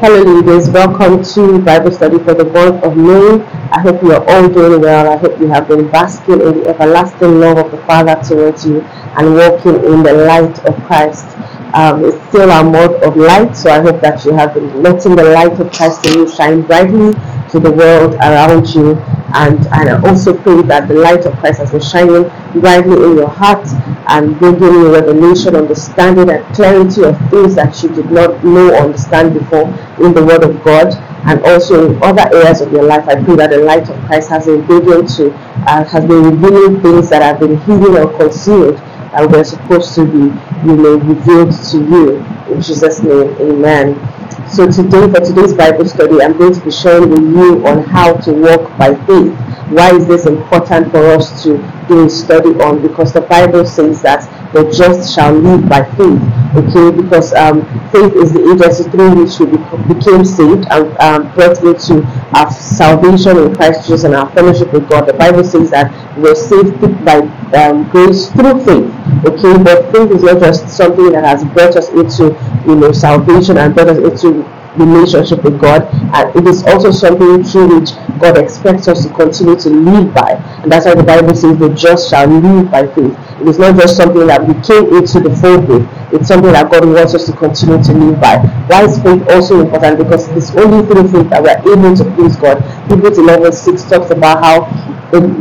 Hello, leaders. Welcome to Bible study for the month of May. I hope you are all doing well. I hope you have been basking in the everlasting love of the Father towards you and walking in the light of Christ. Um, it's still our month of light, so I hope that you have been letting the light of Christ in you shine brightly to the world around you. And, and I also pray that the light of Christ has been shining brightly in your heart and bringing you revelation, understanding, and clarity of things that you did not know or understand before in the Word of God. And also in other areas of your life, I pray that the light of Christ has been bringing to, uh, has been revealing things that have been hidden or concealed that were supposed to be, you know, revealed to you. In Jesus' name, amen. So today, for today's Bible study, I'm going to be sharing with you on how to walk by faith. Why is this important for us to do a study on? Because the Bible says that the just shall live by faith. Okay, because um, faith is the agency through which we became saved and um, brought into our salvation in Christ Jesus and our fellowship with God. The Bible says that we're saved by um, grace through faith. Okay, but faith is not just something that has brought us into you know salvation and brought us into relationship with God, and it is also something through which God expects us to continue to live by. And that's why the Bible says the just shall live by faith. It is not just something that we came into the fold with, it's something that God wants us to continue to live by. Why is faith also important? Because it's only through faith that we are able to please God. Hebrews 11 6 talks about how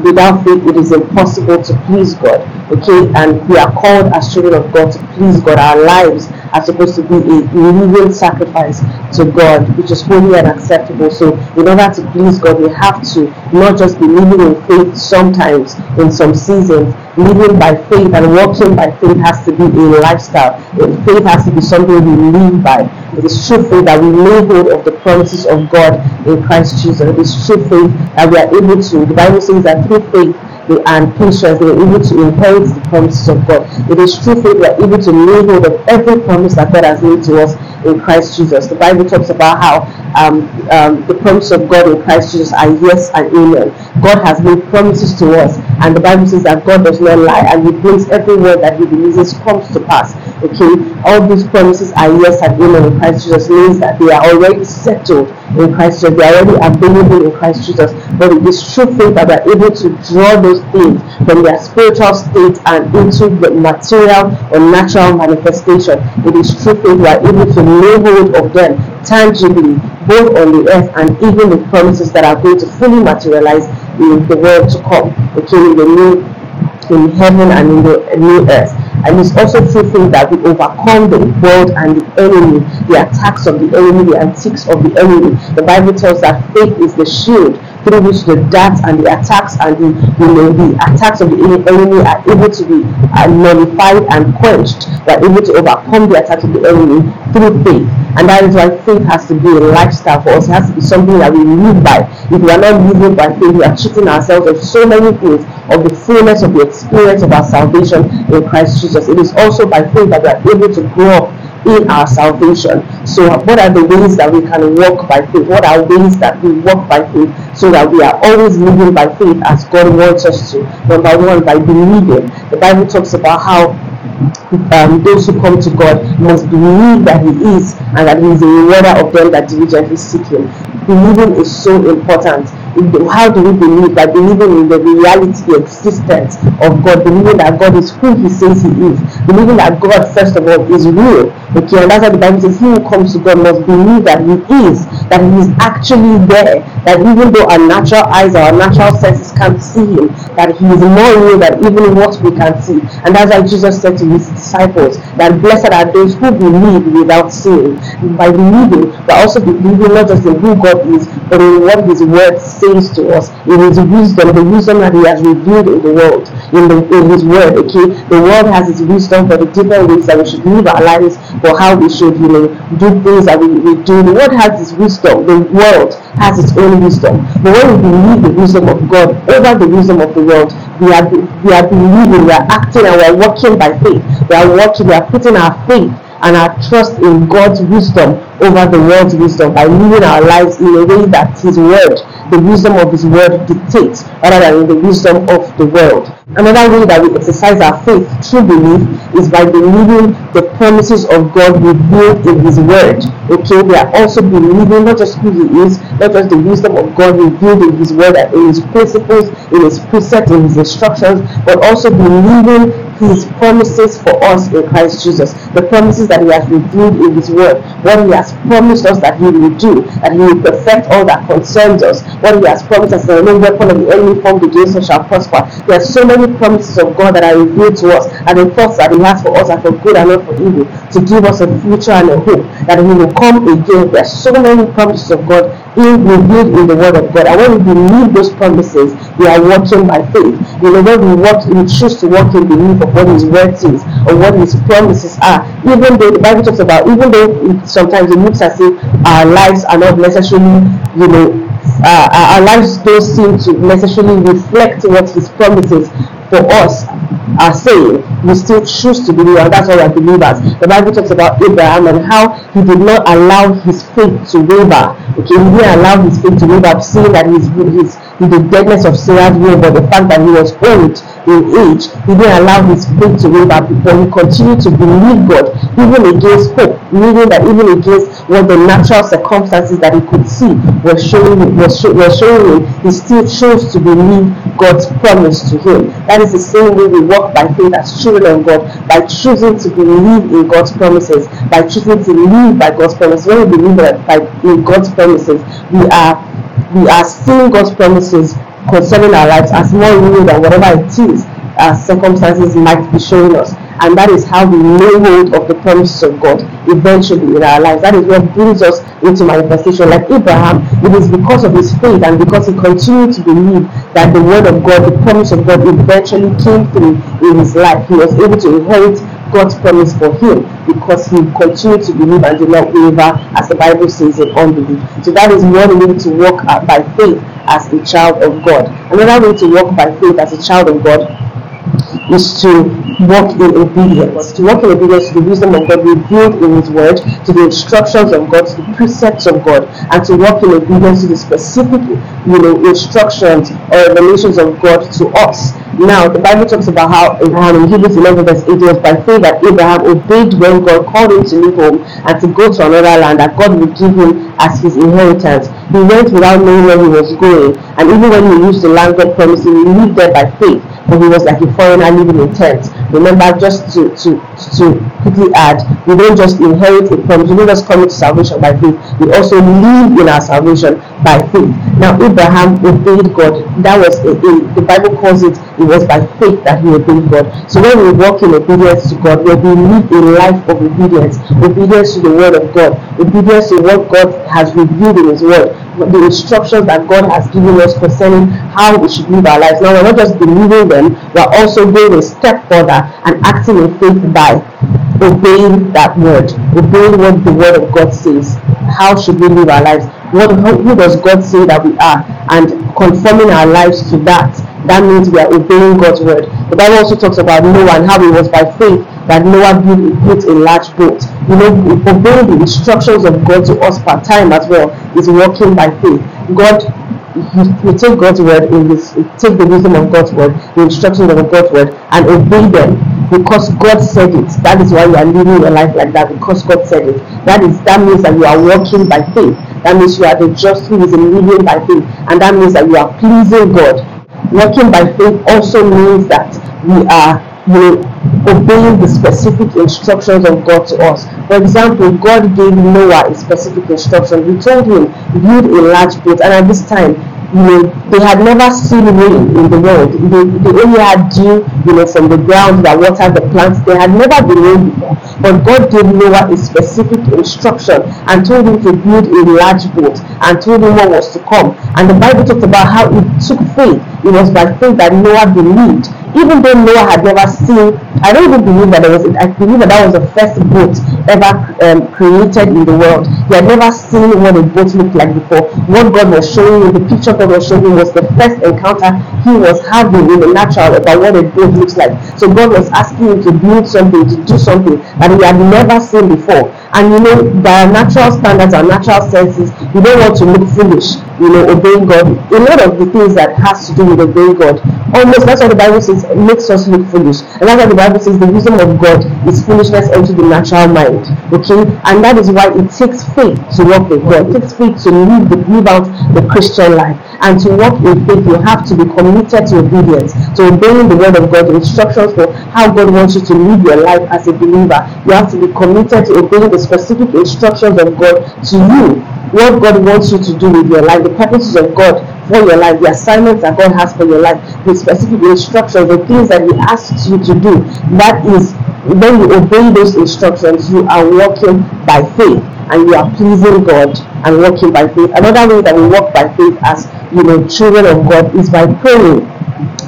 without faith it is impossible to please God. Okay, and we are called as children of God to please God. Our lives are supposed to be a living sacrifice to God, which is holy and acceptable. So, in order to please God, we have to not just be living in faith sometimes in some seasons. Living by faith and walking by faith has to be a lifestyle. Faith has to be something we live by. It is true faith that we lay hold of the promises of God in Christ Jesus. It is true faith that we are able to. The Bible says that through faith and patience, they were able to inherit the promises of God. It is true faith we are able to lay hold of every promise that God has made to us in Christ Jesus. The Bible talks about how um, um, the promises of God in Christ Jesus are yes and amen. God has made promises to us, and the Bible says that God does not lie, and He brings every word that He releases comes to pass. Okay, all these promises are yes and amen in Christ Jesus means that they are already settled in Christ Jesus. They are already available in Christ Jesus. But it is true faith that we are able to draw those things from their spiritual state and into the material or natural manifestation. It is true faith we are able to lay hold of them tangibly, both on the earth and even the promises that are going to fully materialize in the world to come. Okay, in the new in heaven and in the new earth. And it's also true that we overcome the world and the enemy, the attacks of the enemy, the antics of the enemy. The Bible tells that faith is the shield through which the darts and the attacks and the you know the attacks of the enemy are able to be uh, nullified and quenched. We are able to overcome the attacks of the enemy through faith. And that is why faith has to be a lifestyle for us. It has to be something that we live by. If we are not living by faith, we are cheating ourselves of so many things, of the fullness of the experience of our salvation in Christ Jesus. It is also by faith that we are able to grow up in our salvation. So, what are the ways that we can walk by faith? What are ways that we walk by faith so that we are always living by faith as God wants us to? Number one, by believing. The Bible talks about how um, those who come to God must believe that He is and that He is a rewarder of them that diligently seek Him. Believing is so important how do we believe by believing in the reality, the existence of God, believing that God is who He says He is, believing that God, first of all, is real. Okay, and that's why the Bible says, He who comes to God must believe that He is, that He is actually there, that even though our natural eyes, or our natural senses can't see Him, that He is more real than even what we can see. And that's why Jesus said to His disciples that blessed are those who believe without seeing. By believing, but also believing not just in who God is, but in what His word says to us, in His wisdom, the wisdom that He has revealed in the world, in, the, in His word. Okay, the world has its wisdom for the different ways that we should live our lives, for how we should, you know, do things that we, we do. The world has its wisdom. The world has its own wisdom. But when we believe the wisdom of God over the wisdom of the world, we are we are believing, we are acting, and we are walking by faith. We are walking, we are putting our faith and our trust in God's wisdom over the world's wisdom by living our lives in a way that His word, the wisdom of His word, dictates rather than in the wisdom of the world. Another way that we exercise our faith, true belief, is by believing the promises of God revealed in His Word. Okay, we are also believing not just who He is, not just the wisdom of God revealed in His Word, and in His principles, in His precepts, in His instructions, but also believing his promises for us in Christ Jesus, the promises that He has revealed in His Word, what He has promised us that He will do, that He will perfect all that concerns us, what He has promised us that no weapon of the enemy formed against us shall prosper. There are so many promises of God that are revealed to us, and the thoughts that He has for us are for good and not for evil, to give us a future and a hope that He will come again. There are so many promises of God in revealed in the Word of God. And when we believe those promises, we are walking by faith. You know, when we walk, we choose to walk in belief of what His Word is or what His promises are. Even though the Bible talks about, even though it, sometimes it looks as if our lives are not necessarily, you know, uh, our lives don't seem to necessarily reflect what His promises for us are saying, we still choose to believe, and that's why we are believers. The Bible talks about Abraham and how he did not allow his faith to waver. Okay, he didn't allow his faith to waver, seeing that his, his, the deadness of Sarah's womb, but the fact that he was old in age, he didn't allow his faith to waver, but he continued to believe God, even against hope, meaning that even against what the natural circumstances that he could see were showing him, were, were showing him, he still chose to believe God's promise to him. That is the same way we walk by faith as children of God, by choosing to believe in God's promises, by choosing to live by God's promises. When we believe that by, in God's promises, we are we are seeing God's promises concerning our lives as more real than whatever it is our circumstances might be showing us. And that is how we lay hold of the promises of God eventually in our lives. That is what brings us into manifestation. Like Abraham, it is because of his faith and because he continued to believe that the word of God, the promise of God, eventually came through in his life. He was able to inherit God's promise for him because he continued to believe and did not waver, as the Bible says, in unbelief. So that is one way to walk uh, by faith as a child of God. Another way to walk by faith as a child of God is to walk in obedience. To walk in obedience to the wisdom of God revealed in His Word, to the instructions of God, to the precepts of God, and to walk in obedience to the specific, you know, instructions or revelations of God to us. Now, the Bible talks about how Abraham in Hebrews 11 verse 8 was by faith that Abraham obeyed when God called him to leave home and to go to another land that God would give him as his inheritance. He went without knowing where he was going, and even when he reached the land God promised him, he lived there by faith but he was like a foreigner living in tents. Remember, just to, to, to quickly add, we don't just inherit a promise, we don't just come into salvation by faith, we also live in our salvation by faith. Now, Abraham obeyed God. That was a, a, the Bible calls it, it was by faith that he obeyed God. So when we walk in obedience to God, when we live a life of obedience, obedience to the word of God, obedience to what God has revealed in his word, the instructions that God has given us concerning how we should live our lives. Now, we're not just believing them, we're also going a step further and acting in faith by obeying that word, obeying what the word of God says. How should we live our lives? What, who does God say that we are? And conforming our lives to that. That means we are obeying God's word. The Bible also talks about Noah and how it was by faith that Noah built a large boat. You know, obeying the instructions of God to us part time as well is walking by faith. God we take God's word in this, take the wisdom of God's word, the instructions of God's word, and obey them because God said it. That is why you are living your life like that because God said it. That is that means that you are walking by faith. That means you are the just who is living by faith, and that means that you are pleasing God. Walking by faith also means that we are you obeying the specific instructions of God to us. For example, God gave Noah a specific instruction. He told him, build a large boat. And at this time, you know, they had never seen rain in the world. They, they only had dew, you know, from the ground that watered the plants. They had never been rain before. But God gave Noah a specific instruction and told him to build a large boat and told him what was to come. And the Bible talked about how it took faith. It was by faith that Noah believed even though Noah had never seen, I don't even believe that there was, I believe that that was the first boat ever um, created in the world. He had never seen what a boat looked like before. What God was showing him, the picture God was showing him was the first encounter he was having in the natural about what a boat looks like. So God was asking him to build something, to do something that he had never seen before. And you know, by natural standards and natural senses, You don't want to look foolish, you know, obeying God. A lot of the things that has to do with obeying God, almost that's what the Bible says makes us look foolish. And that's why the Bible says the wisdom of God is foolishness unto the natural mind. Okay? And that is why it takes faith to walk with God. It takes faith to live, the, live out the Christian life. And to walk in faith, you have to be committed to obedience, to obeying the word of God, the instructions for how God wants you to live your life as a believer. You have to be committed to obeying the specific instructions of God to you. What God wants you to do with your life, the purposes of God for your life, the assignments that God has for your life, the specific instructions, the things that He asks you to do. That is when you obey those instructions, you are walking by faith and you are pleasing God and walking by faith. Another way that we walk by faith as you know children of God is by praying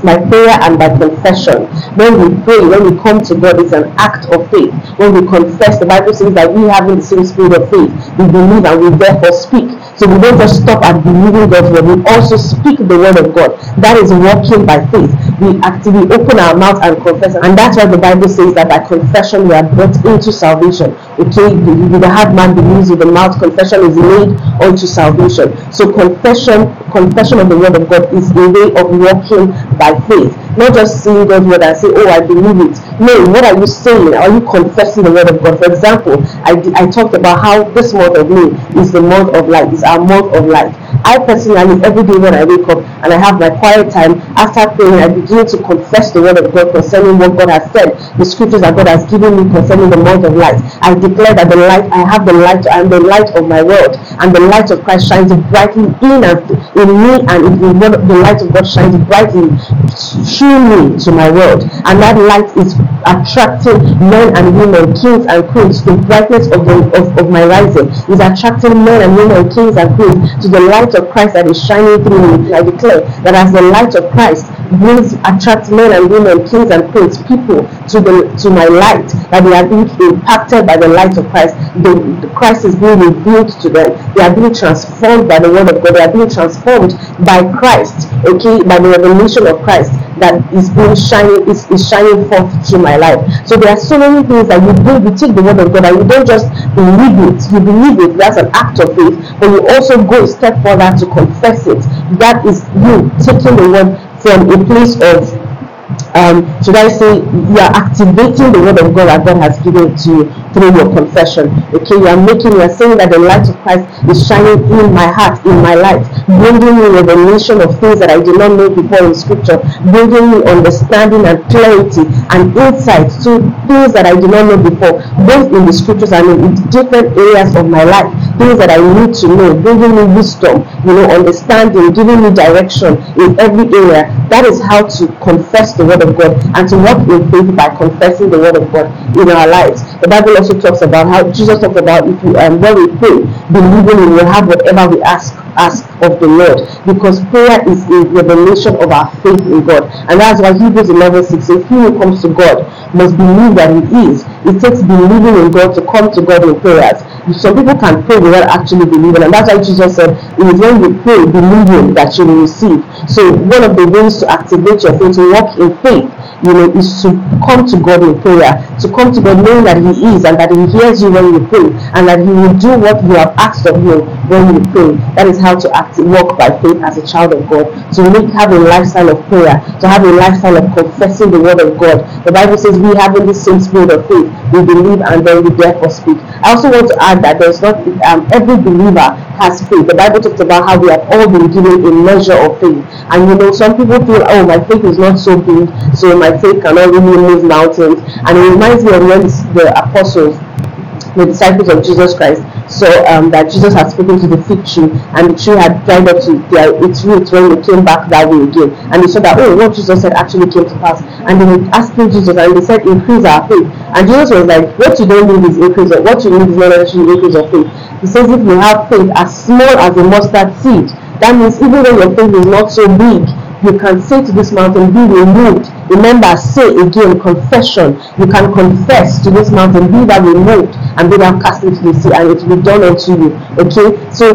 by prayer and by confession. When we pray, when we come to God, it's an act of faith. When we confess, the Bible says that we have the same spirit of faith. We believe and we therefore speak. So we don't just stop at believing God's word, we also speak the word of God. That is walking by faith. We actively open our mouth and confess. And that's why the Bible says that by confession we are brought into salvation. Okay, with the heart man believes, with the mouth confession is made unto salvation. So confession, confession of the word of God is a way of walking by faith. Not just saying God's word and say, Oh, I believe it. No, what are you saying? Are you confessing the word of God? For example, I, I talked about how this month of May is the month of light, is our month of light. I personally, every day when I wake up and I have my quiet time, after praying, I begin to confess the word of God concerning what God has said, the scriptures that God has given me concerning the month of light. I declare that the light, I have the light, and the light of my world, and the light of Christ shines brightly in and in me, and the light of God shines brightly me to my world. And that light is attracting men and women, kings and queens, to the brightness of, the, of, of my rising. Is attracting men and women, kings and queens, to the light of Christ that is shining through me. I declare that as the light of Christ brings attracts men and women, kings and queens, people to the to my light, that they are being impacted by the light of Christ. The, the Christ is being revealed to them. They are being transformed by the word of God. They are being transformed by Christ, okay, by the revelation of Christ that is being shining is, is shining forth through my life. So there are so many things that you do, you take the word of God and you don't just believe it, you believe it, that's an act of faith, but you also go a step further to confess it. That is you taking the word from a place of um, should I say you are activating the word of God that God has given to you through your confession. Okay, you are making, you are saying that the light of Christ is shining in my heart, in my life, bringing me revelation of things that I did not know before in scripture, bringing me understanding and clarity and insight to things that I did not know before, both in the scriptures and in different areas of my life, things that I need to know, bringing me wisdom, you know, understanding, giving me direction in every area. That is how to confess the word of God and to walk in faith by confessing the word of God in our lives. The Bible also talks about how Jesus talked about if we um, when we pray, believing we will have whatever we ask ask of the Lord. Because prayer is a revelation of our faith in God. And that's why Hebrews 11 6 says he who comes to God must believe that he is. It takes believing in God to come to God in prayers. Some people can pray without actually believing and that's why Jesus said it is when you pray believing that you will receive. So one of the ways to activate your faith to walk in faith you know, is to come to God in prayer, to come to God knowing that He is and that He hears you when you pray, and that He will do what you have asked of Him when you pray. That is how to act, walk by faith as a child of God. To make have a lifestyle of prayer, to have a lifestyle of confessing the word of God. The Bible says we have in the same spirit of faith, we believe and then we therefore speak. I also want to add that there's not um, every believer has faith. The Bible talks about how we have all been given a measure of faith. And you know, some people feel, oh, my faith is not so big, so my faith cannot really move mountains. And it reminds me of when the apostles the disciples of Jesus Christ saw um, that Jesus had spoken to the fig tree and the tree had dried up to its roots when they came back that way again. And they saw that, oh, what Jesus said actually came to pass. And they were asking Jesus and they said, increase our faith. And Jesus was like, what you don't need is increase of, what you need is not necessarily increase of faith. He says if you have faith as small as a mustard seed, that means even when your faith is not so big, you can say to this mountain, be removed. Remember, say again, confession. You can confess to this mountain, be that removed and be that cast into the sea, and it will be done unto you. Okay? So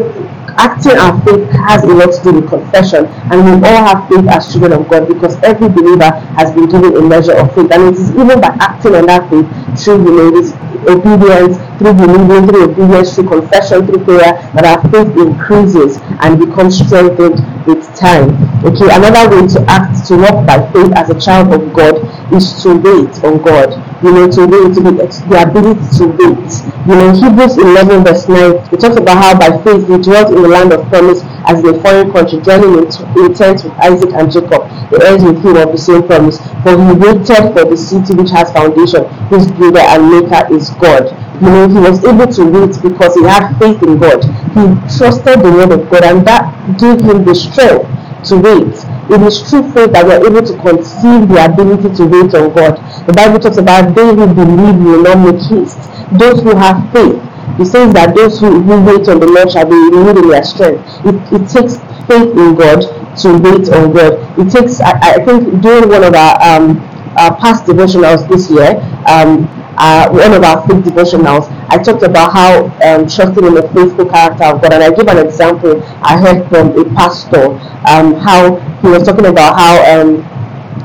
acting our faith has a lot to do with confession, and we all have faith as children of God because every believer has been given a measure of faith, and it is even by acting on that faith through this obedience, through believing, through obedience, through confession, through prayer, that our faith increases and becomes strengthened with time. Okay, another way to act, to walk by faith as a child of God is to wait on God. You know, to wait, to be the ability to wait. You know, Hebrews 11 verse 9, we talks about how by faith we dwelt in the land of promise as in a foreign country, dwelling in, in tents with Isaac and Jacob, the heirs with him of the same promise. For he waited for the city which has foundation, whose builder and maker is God. You know, he was able to wait because he had faith in God. He trusted the word of God, and that gave him the strength to wait. It is through faith that we are able to conceive the ability to wait on God. The Bible talks about they who believe will not make haste. Those who have faith. He says that those who, who wait on the Lord shall be renewed in their strength. It, it takes faith in God to wait on God. It takes, I, I think, during one of our, um, our past devotionals this year, um, uh, one of our faith devotionals, I talked about how um, trusting in the faithful character of God, and I give an example I heard from a pastor, um, how he was talking about how um,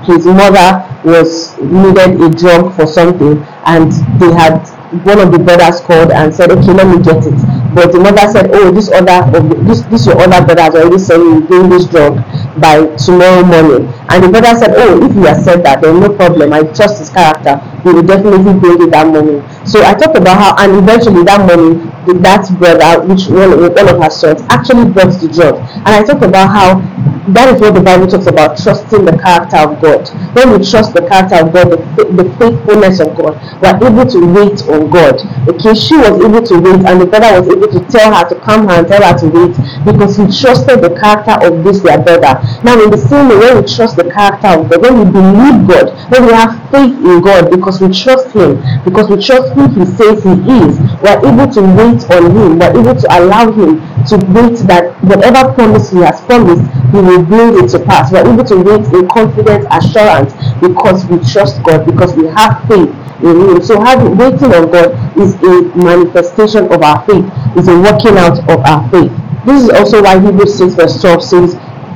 his mother was needed a drug for something, and they had one of the brothers called and said, "Okay, let me get it." But the mother said, "Oh, this other this this your other brother has already said you bring this drug by tomorrow morning." And the brother said, "Oh, if he has said that, then no problem. I trust his character. He will definitely bring it that morning." So I talked about how, and eventually that morning, that brother, which one, one of her sons, actually brought the drug. And I talked about how that is what the Bible talks about trusting the character of God. When we trust the character of God, the, the faithfulness of God, we are able to wait on God. Okay, she was able to wait, and the brother was able to tell her to come her and tell her to wait because he trusted the character of this their brother. Now, in the same way, when we trust the character of God, when we believe God, when we have faith in God because we trust Him, because we trust who He says He is, we are able to wait on Him, we are able to allow Him to wait that whatever promise He has promised, He will bring it to pass. We are able to wait in confident assurance because we trust God, because we have faith in Him. So having waiting on God is a manifestation of our faith, is a working out of our faith. This is also why Hebrews 6 verse 12 says,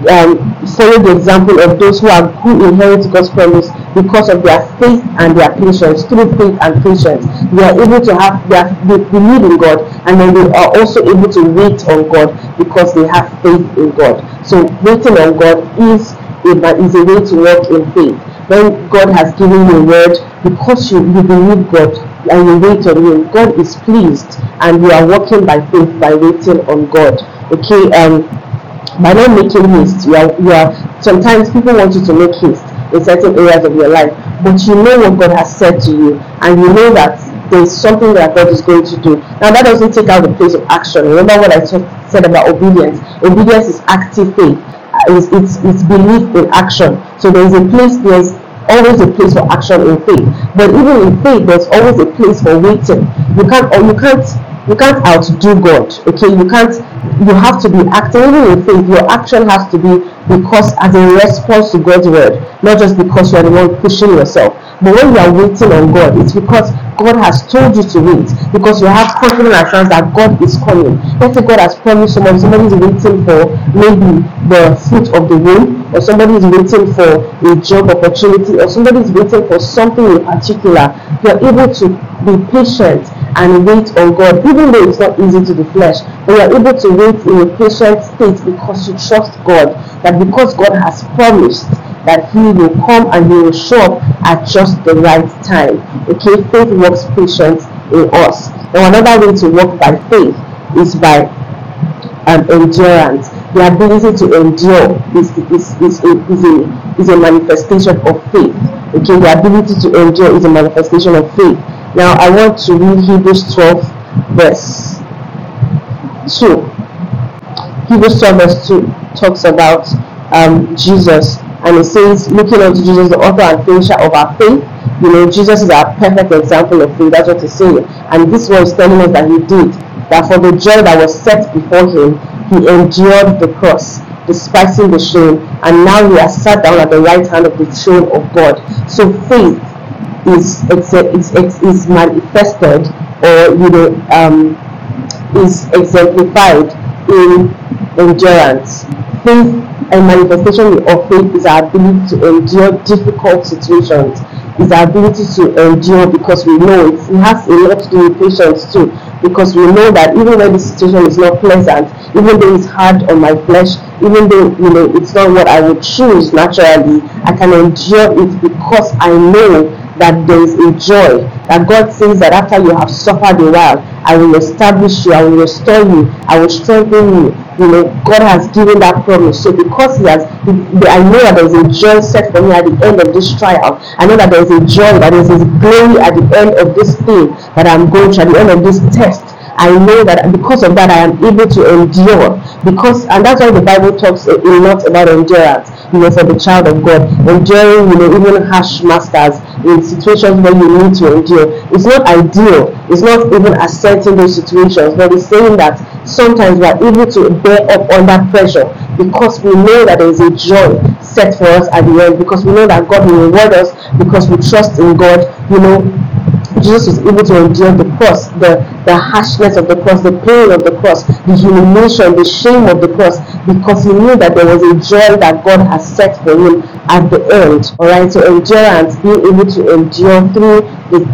um, follow the example of those who are who inherit God's promise because of their faith and their patience. Through faith and patience, they are able to have their they believe in God, and then they are also able to wait on God because they have faith in God. So waiting on God is a, is a way to walk in faith. When God has given you a word, because you, you believe God and you wait on Him, God is pleased, and you are walking by faith by waiting on God. Okay, um, by not making haste, you are, you are sometimes people want you to make haste in certain areas of your life, but you know what God has said to you, and you know that there's something that God is going to do. Now that doesn't take out the place of action. Remember what I said about obedience. Obedience is active faith. Uh, it's, it's, it's belief in action. So there's a place, there's always a place for action in faith. But even in faith, there's always a place for waiting. You can't or you can't you can't outdo God. Okay, you can't you have to be acting even in faith, your action has to be because as a response to God's word, not just because you are the one pushing yourself. But when you are waiting on God, it's because God has told you to wait, because you have confidence assurance that God is coming. Let's say God has promised someone, somebody is waiting for maybe the fruit of the womb, or somebody is waiting for a job opportunity, or somebody is waiting for something in particular. You are able to be patient and wait on God, even though it's not easy to the flesh. But you are able to wait in a patient state because you trust God, that because God has promised that he will come and he will show up at just the right time. Okay, faith works patience in us. Now another way to walk by faith is by um, endurance. The ability to endure is, is, is, a, is, a, is a manifestation of faith. Okay, the ability to endure is a manifestation of faith. Now I want to read Hebrews 12 verse 2. Hebrews 12 verse 2 talks about um, Jesus and it says, looking unto Jesus, the author and finisher of our faith. You know, Jesus is our perfect example of faith. That's what he's saying. And this was telling us that he did. That for the joy that was set before him, he endured the cross, despising the shame, and now he has sat down at the right hand of the throne of God. So faith is is, is, is manifested or you know um, is exemplified in endurance. Faith and manifestation of faith is our ability to endure difficult situations. Is our ability to endure because we know it. It has a lot to do with patience too. Because we know that even when the situation is not pleasant, even though it's hard on my flesh, even though you know it's not what I would choose naturally, I can endure it because I know that there is a joy. That God says that after you have suffered a while, I will establish you, I will restore you, I will strengthen you. You know, God has given that promise. So because He has, I know that there is a joy set for me at the end of this trial. I know that there is a joy, that there is a glory at the end of this thing that I'm going through, at the end of this test. I know that because of that I am able to endure. Because and that's why the Bible talks a lot about endurance you know, for the child of God, enduring, you know, even harsh masters in situations where you need to endure. It's not ideal. It's not even accepting those situations, but it's saying that sometimes we are able to bear up under pressure because we know that there is a joy set for us at the end, because we know that God will reward us because we trust in God, you know, Jesus was able to endure the cross, the, the harshness of the cross, the pain of the cross, the humiliation, the shame of the cross, because he knew that there was a joy that God has set for him at the end. Alright, so endurance, being able to endure through the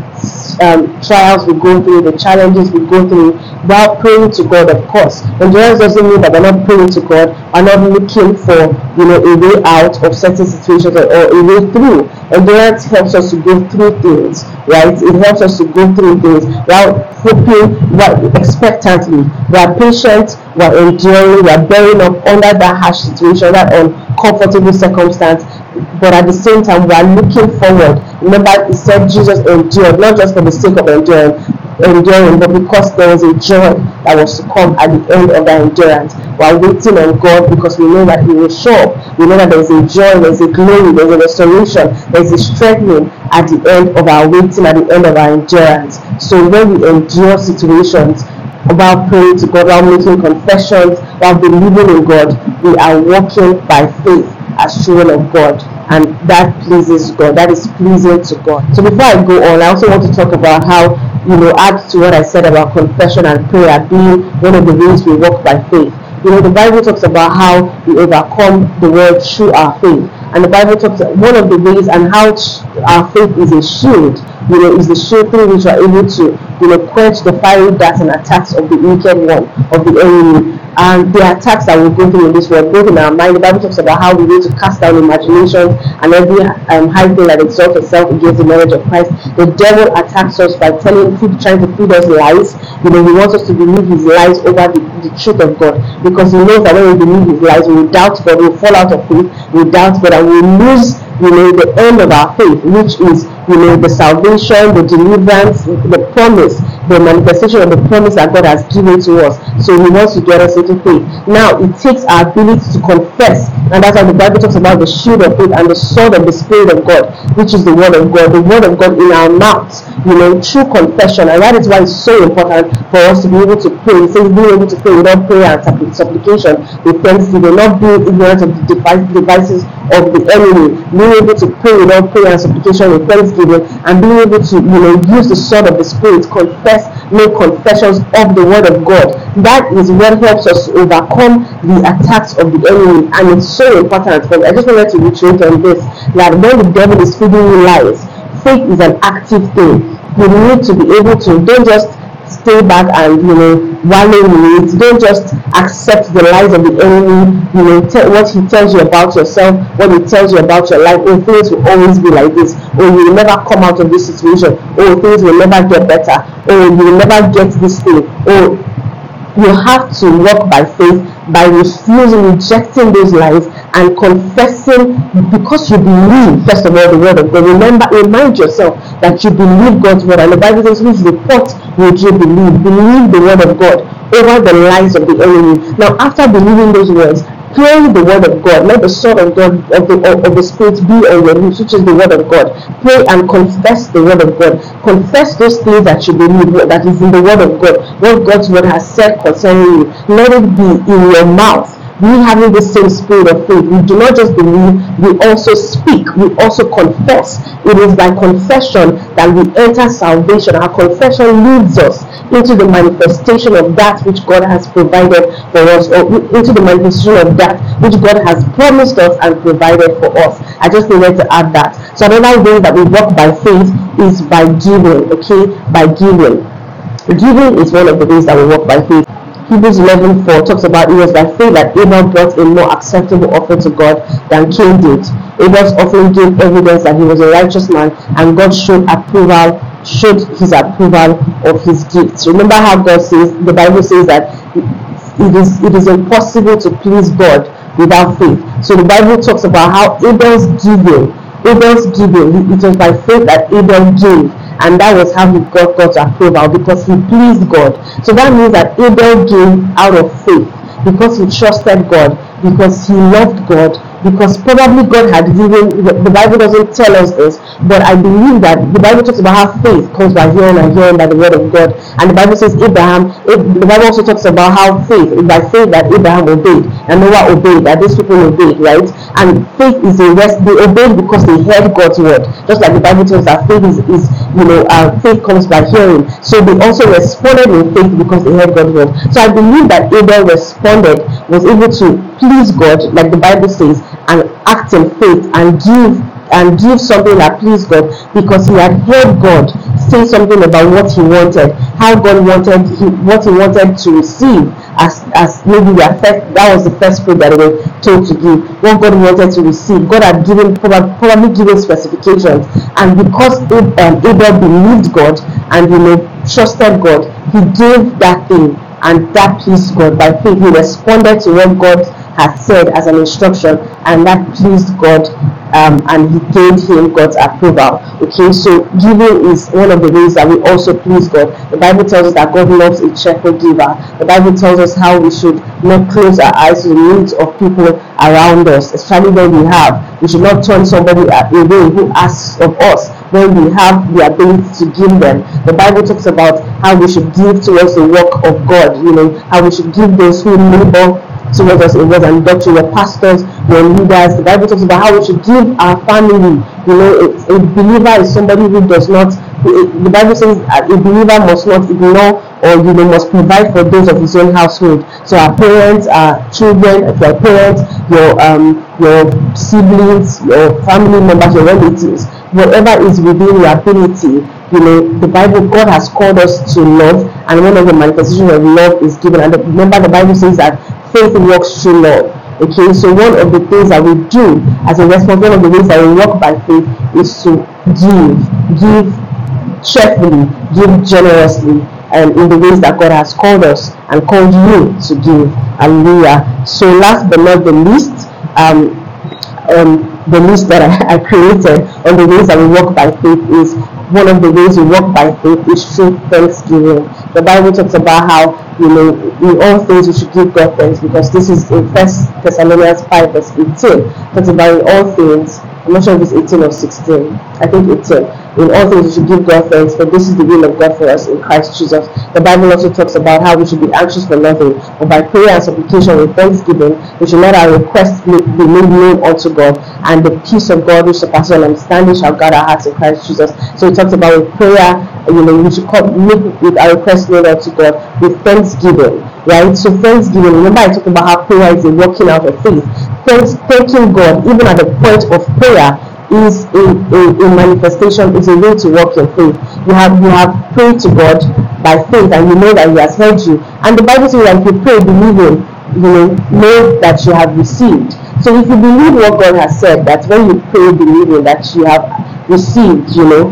um, trials we go through, the challenges we go through, while praying to God, of course. Endurance doesn't mean that we're not praying to God, we're not looking for, you know, a way out of certain situations or, or a way through. Endurance helps us to go through things, right? It helps us to go through things while hoping, while expectantly. We are patient, we are enduring, we are bearing up under that harsh situation, that uncomfortable circumstance, but at the same time we are looking forward. Remember, he said Jesus endured, not just for the sake of enduring, enduring, but because there was a joy that was to come at the end of that endurance. We're waiting on God because we know that He will show up. We know that there's a joy, there's a glory, there's a restoration, there's a strengthening at the end of our waiting, at the end of our endurance. So when we endure situations, while praying to God, while making confessions, while believing in God, we are walking by faith as children of God and that pleases God. That is pleasing to God. So before I go on, I also want to talk about how you know add to what I said about confession and prayer being one of the ways we walk by faith. You know, the Bible talks about how we overcome the world through our faith. And the Bible talks one of the ways and how our faith is a shield, you know, is the shield thing which are able to, you know, quench the fiery darts and attacks of the wicked one, of the enemy and the attacks that we go through in this world, both in our mind. The Bible talks about how we need to cast down imaginations and every um, high thing that exalts itself against the knowledge of Christ. The devil attacks us by telling, trying to feed us lies. You know, he wants us to believe his lies over the, the truth of God because he knows that when we believe his lies, we will doubt God, we will fall out of faith, we will doubt God, and we will lose you know, the end of our faith, which is, you know, the salvation, the deliverance, the promise, the manifestation of the promise that God has given to us. So He wants to get us into faith. Now, it takes our ability to confess, and that's why the Bible talks about the shield of faith and the sword of the Spirit of God, which is the Word of God, the Word of God in our mouths, you know, true confession. And that is why it's so important for us to be able to pray. It says being able to pray without prayer and supplication, with thanksgiving, not being ignorant of the devices of the enemy, being able to pray without prayer and supplication with thanksgiving, and being able to, you know, use the sword of the spirit, confess, make confessions of the word of God. That is what helps us overcome the attacks of the enemy, and it's so important. But I just wanted to reiterate on this that when the devil is feeding you lies, faith is an active thing. You need to be able to don't just stay back and you know wallow in it. Don't just accept the lies of the enemy. You know what he tells you about yourself, what he tells you about your life. Oh, things will always be like this. Oh, you will never come out of this situation. Oh, things will never get better. Oh, you will never get this thing. Oh, you have to walk by faith by refusing, rejecting those lies and confessing because you believe, first of all, the word of God. Remember, remind yourself that you believe God's word. And the Bible says, which report would you believe? Believe the word of God over the lies of the enemy. Now, after believing those words, pray the word of God. Let the sword of God of the of the Spirit be on your lips, which is the word of God. Pray and confess the word of God. Confess those things that you believe that is in the word of God. What God's word has said concerning you. Let it be in your mouth we having the same spirit of faith. We do not just believe, we also speak, we also confess. It is by confession that we enter salvation. Our confession leads us into the manifestation of that which God has provided for us or into the manifestation of that which God has promised us and provided for us. I just needed to add that. So another way that we walk by faith is by giving, okay? By giving. Giving is one of the ways that we walk by faith. Hebrews 11:4 talks about it was by faith that Abel brought a more acceptable offering to God than Cain did. Abel's offering gave evidence that he was a righteous man, and God showed approval, showed his approval of his gifts. Remember how God says the Bible says that it is it is impossible to please God without faith. So the Bible talks about how Abel's giving, Abel's giving, it was by faith that Abel gave and that was how he got God's approval because he pleased God. So that means that Abel gave out of faith because he trusted God, because he loved God, because probably God had given the Bible doesn't tell us this, but I believe that the Bible talks about how faith comes by hearing and hearing by the word of God. And the Bible says Abraham, the Bible also talks about how faith, by faith that Abraham obeyed and Noah obeyed, that these people obeyed, right? And faith is a rest, they obeyed because they heard God's word. Just like the Bible tells us that faith is, is you know, uh, faith comes by hearing. So they also responded in faith because they heard God's word. So I believe that Abel responded, was able to please God, like the Bible says, and act in faith and give and give something that pleased God because he had heard God say something about what he wanted, how God wanted he, what he wanted to receive as as maybe their first that was the first fruit that they were told to give, what God wanted to receive. God had given probably, given specifications, and because um, Abel believed God and you know trusted God, he gave that thing and that pleased God by faith. He responded to what God had said as an instruction, and that pleased God, um, and he gained him God's approval. Okay, so giving is one of the ways that we also please God. The Bible tells us that God loves a cheerful giver. The Bible tells us how we should not close our eyes to the needs of people around us, especially when we have. We should not turn somebody away who asks of us when we have the ability to give them. The Bible talks about how we should give towards the work of God, you know, how we should give those who labor towards us it was and doctrine, your pastors, your leaders. The Bible talks about how we should give our family. You know, a, a believer is somebody who does not. The Bible says a believer must not ignore or you know must provide for those of his own household. So our parents, our children, your parents, your um your siblings, your family members, your relatives, whatever is within your ability. You know, the Bible, God has called us to love, and one of the manifestations of love is given. And remember, the Bible says that faith works through love. Okay, so one of the things that we do as a response, one of the ways that we walk by faith is to give, give cheerfully, give generously, and in the ways that God has called us and called you to give. Hallelujah. So last but not the least, um, um, the list that I, I created on the ways that we walk by faith is one of the ways we walk by faith is through thanksgiving. The Bible talks about how you know in all things we should give God thanks because this is in First Thessalonians 5 verse 18. Talks about in all things. I'm not sure if it's 18 or 16. I think 18 uh, in all things, we should give God thanks, for this is the will of God for us in Christ Jesus. The Bible also talks about how we should be anxious for nothing, but by prayer and supplication with thanksgiving, we should let our requests be made known unto God, and the peace of God which surpasses all understanding shall guard our hearts in Christ Jesus. So it talks about with prayer, you know, we should come, make with our requests known unto God with thanksgiving, right? So thanksgiving, remember I talked about how prayer is a working out of faith. Thanks, thanking God, even at the point of prayer, is a, a, a, manifestation, is a way to walk in faith. You have you have prayed to God by faith and you know that He has heard you. And the Bible says that if you pray believing, you know, know that you have received. So if you believe what God has said, that when you pray believing that you have received, you know,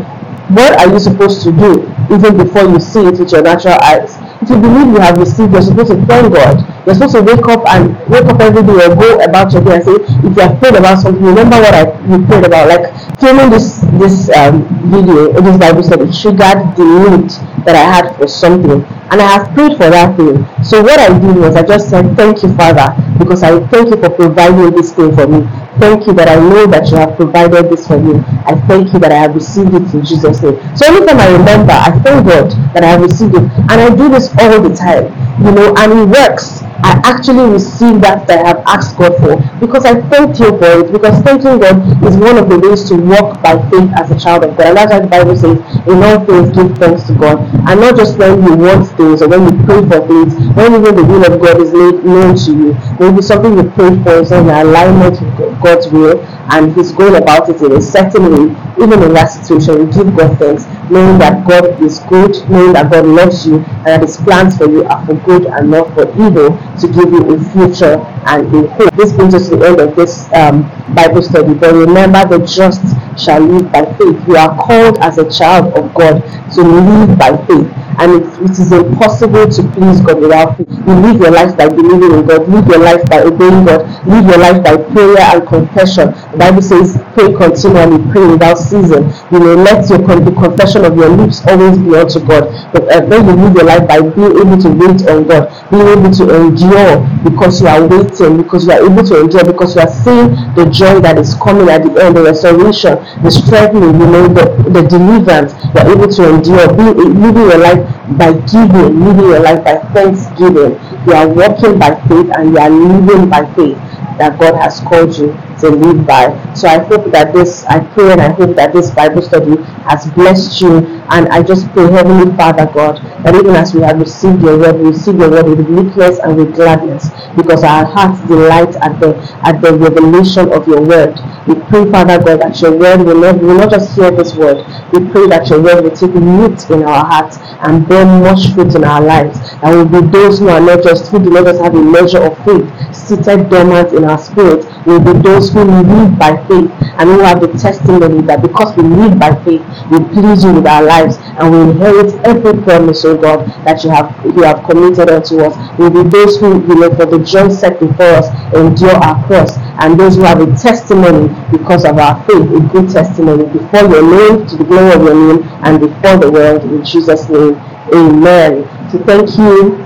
what are you supposed to do even before you see it with your natural eyes? If you believe you have received, you're supposed to thank God. You're supposed to wake up and wake up every day or go about your day and say, if you have prayed about something, remember what I you prayed about. Like filming this this um, video, this Bible study triggered the need that I had for something, and I have prayed for that thing. So what I did was I just said, thank you, Father, because I thank you for providing this thing for me. Thank you that I know that you have provided this for me. I thank you that I have received it in Jesus' name. So anytime I remember, I thank God that I have received it. And I do this all the time, you know, and it works. I actually received that that I have asked God for because I thank you for it. Because thanking God is one of the ways to walk by faith as a child of God. And that's why the Bible says, in all things give thanks to God. And not just when you want things or when you pray for things, when even the will of God is made known to you. Maybe something you pray for is in alignment with God's will and He's going about it in a certain way. Even in that situation, give God thanks knowing that God is good, knowing that God loves you, and that His plans for you are for good and not for evil, to give you a future and a hope. This brings us to the end of this um, Bible study. But remember, the just shall live by faith. You are called as a child of God to live by faith and it, it is impossible to please God without faith. You live your life by believing in God, live your life by obeying God, live your life by prayer and confession. The Bible says, pray continually, pray without season. You may let your the confession of your lips always be unto God. But uh, then you live your life by being able to wait on God, being able to endure because you are waiting, because you are able to endure, because you are seeing the joy that is coming at the end, the restoration, the strengthening, you know, the, the deliverance. You are able to endure, being, living your life by giving, living your life by thanksgiving. You are walking by faith and you are living by faith that God has called you to live by. So I hope that this, I pray and I hope that this Bible study has blessed you. And I just pray, Heavenly Father God, that even as we have received your word, we receive your word with meekness and with gladness, because our hearts delight at the at the revelation of your word. We pray, Father God, that your word will not will not just hear this word. We pray that your word will take root in our hearts and bear much fruit in our lives. And will be those who are not just who do not just have a measure of faith seated dormant in our spirit. Will be those who live by faith and who have the testimony that because we live by faith, we please you with our lives and we inherit every promise, oh God, that you have you have committed unto us. We'll be those who, you know, for the joy set before us, endure our cross, and those who have a testimony because of our faith, a good testimony before your name, to the glory of your name, and before the world. In Jesus' name, Amen. So thank you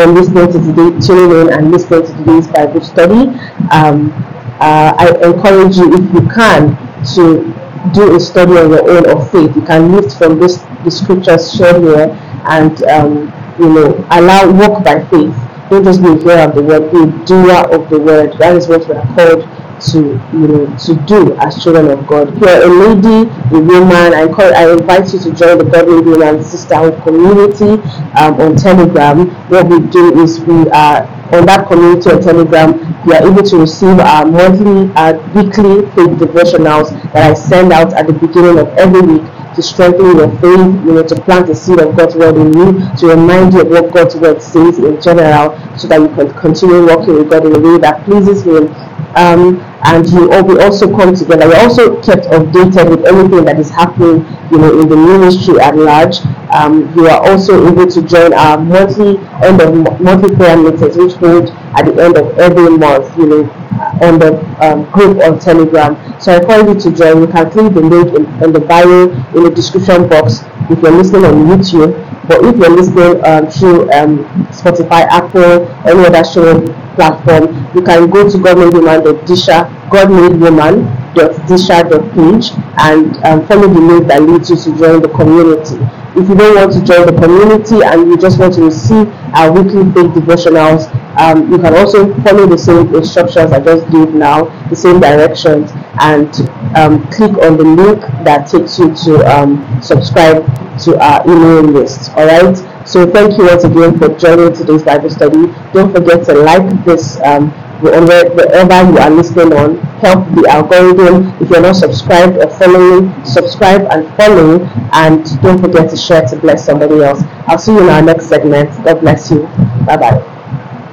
for listening to today, tuning in and listening to today's Bible study. Um, uh, I encourage you, if you can, to do a study on your own of faith. You can lift from this the scriptures shown here and um, you know allow walk by faith. Don't just be a hearer of the word, be a doer of the word. That is what we are called to you know to do as children of God. If you're a lady, a woman, I call I invite you to join the Godly and Sisterhood community um, on Telegram. What we do is we are on that community on Telegram, you are able to receive our monthly, our weekly faith devotionals that I send out at the beginning of every week to strengthen your faith, you know, to plant the seed of God's word in you, to remind you of what God's word says in general, so that you can continue walking with God in a way that pleases Him. Um, and you we also come together. We're also kept updated with everything that is happening, you know, in the ministry at large. Um, you are also able to join our monthly end of monthly prayer meetings, which hold at the end of every month, you know, on the um, group on Telegram. So I encourage you to join. You can click the link in, in the bio in the description box if you're listening on YouTube. But if you're listening um, through um, Spotify, Apple, any other show platform, you can go to godmadewoman.disha, godmadewoman.disha.page and um, follow the link that leads you to join the community. If you don't want to join the community and you just want to receive our weekly faith devotionals, um, you can also follow the same instructions I just gave now, the same directions, and um, click on the link that takes you to um, subscribe to our email list. All right. So thank you once again for joining today's Bible study. Don't forget to like this um, wherever you are listening on. Help the algorithm. If you're not subscribed or following, subscribe and follow. And don't forget to share to bless somebody else. I'll see you in our next segment. God bless you. Bye bye.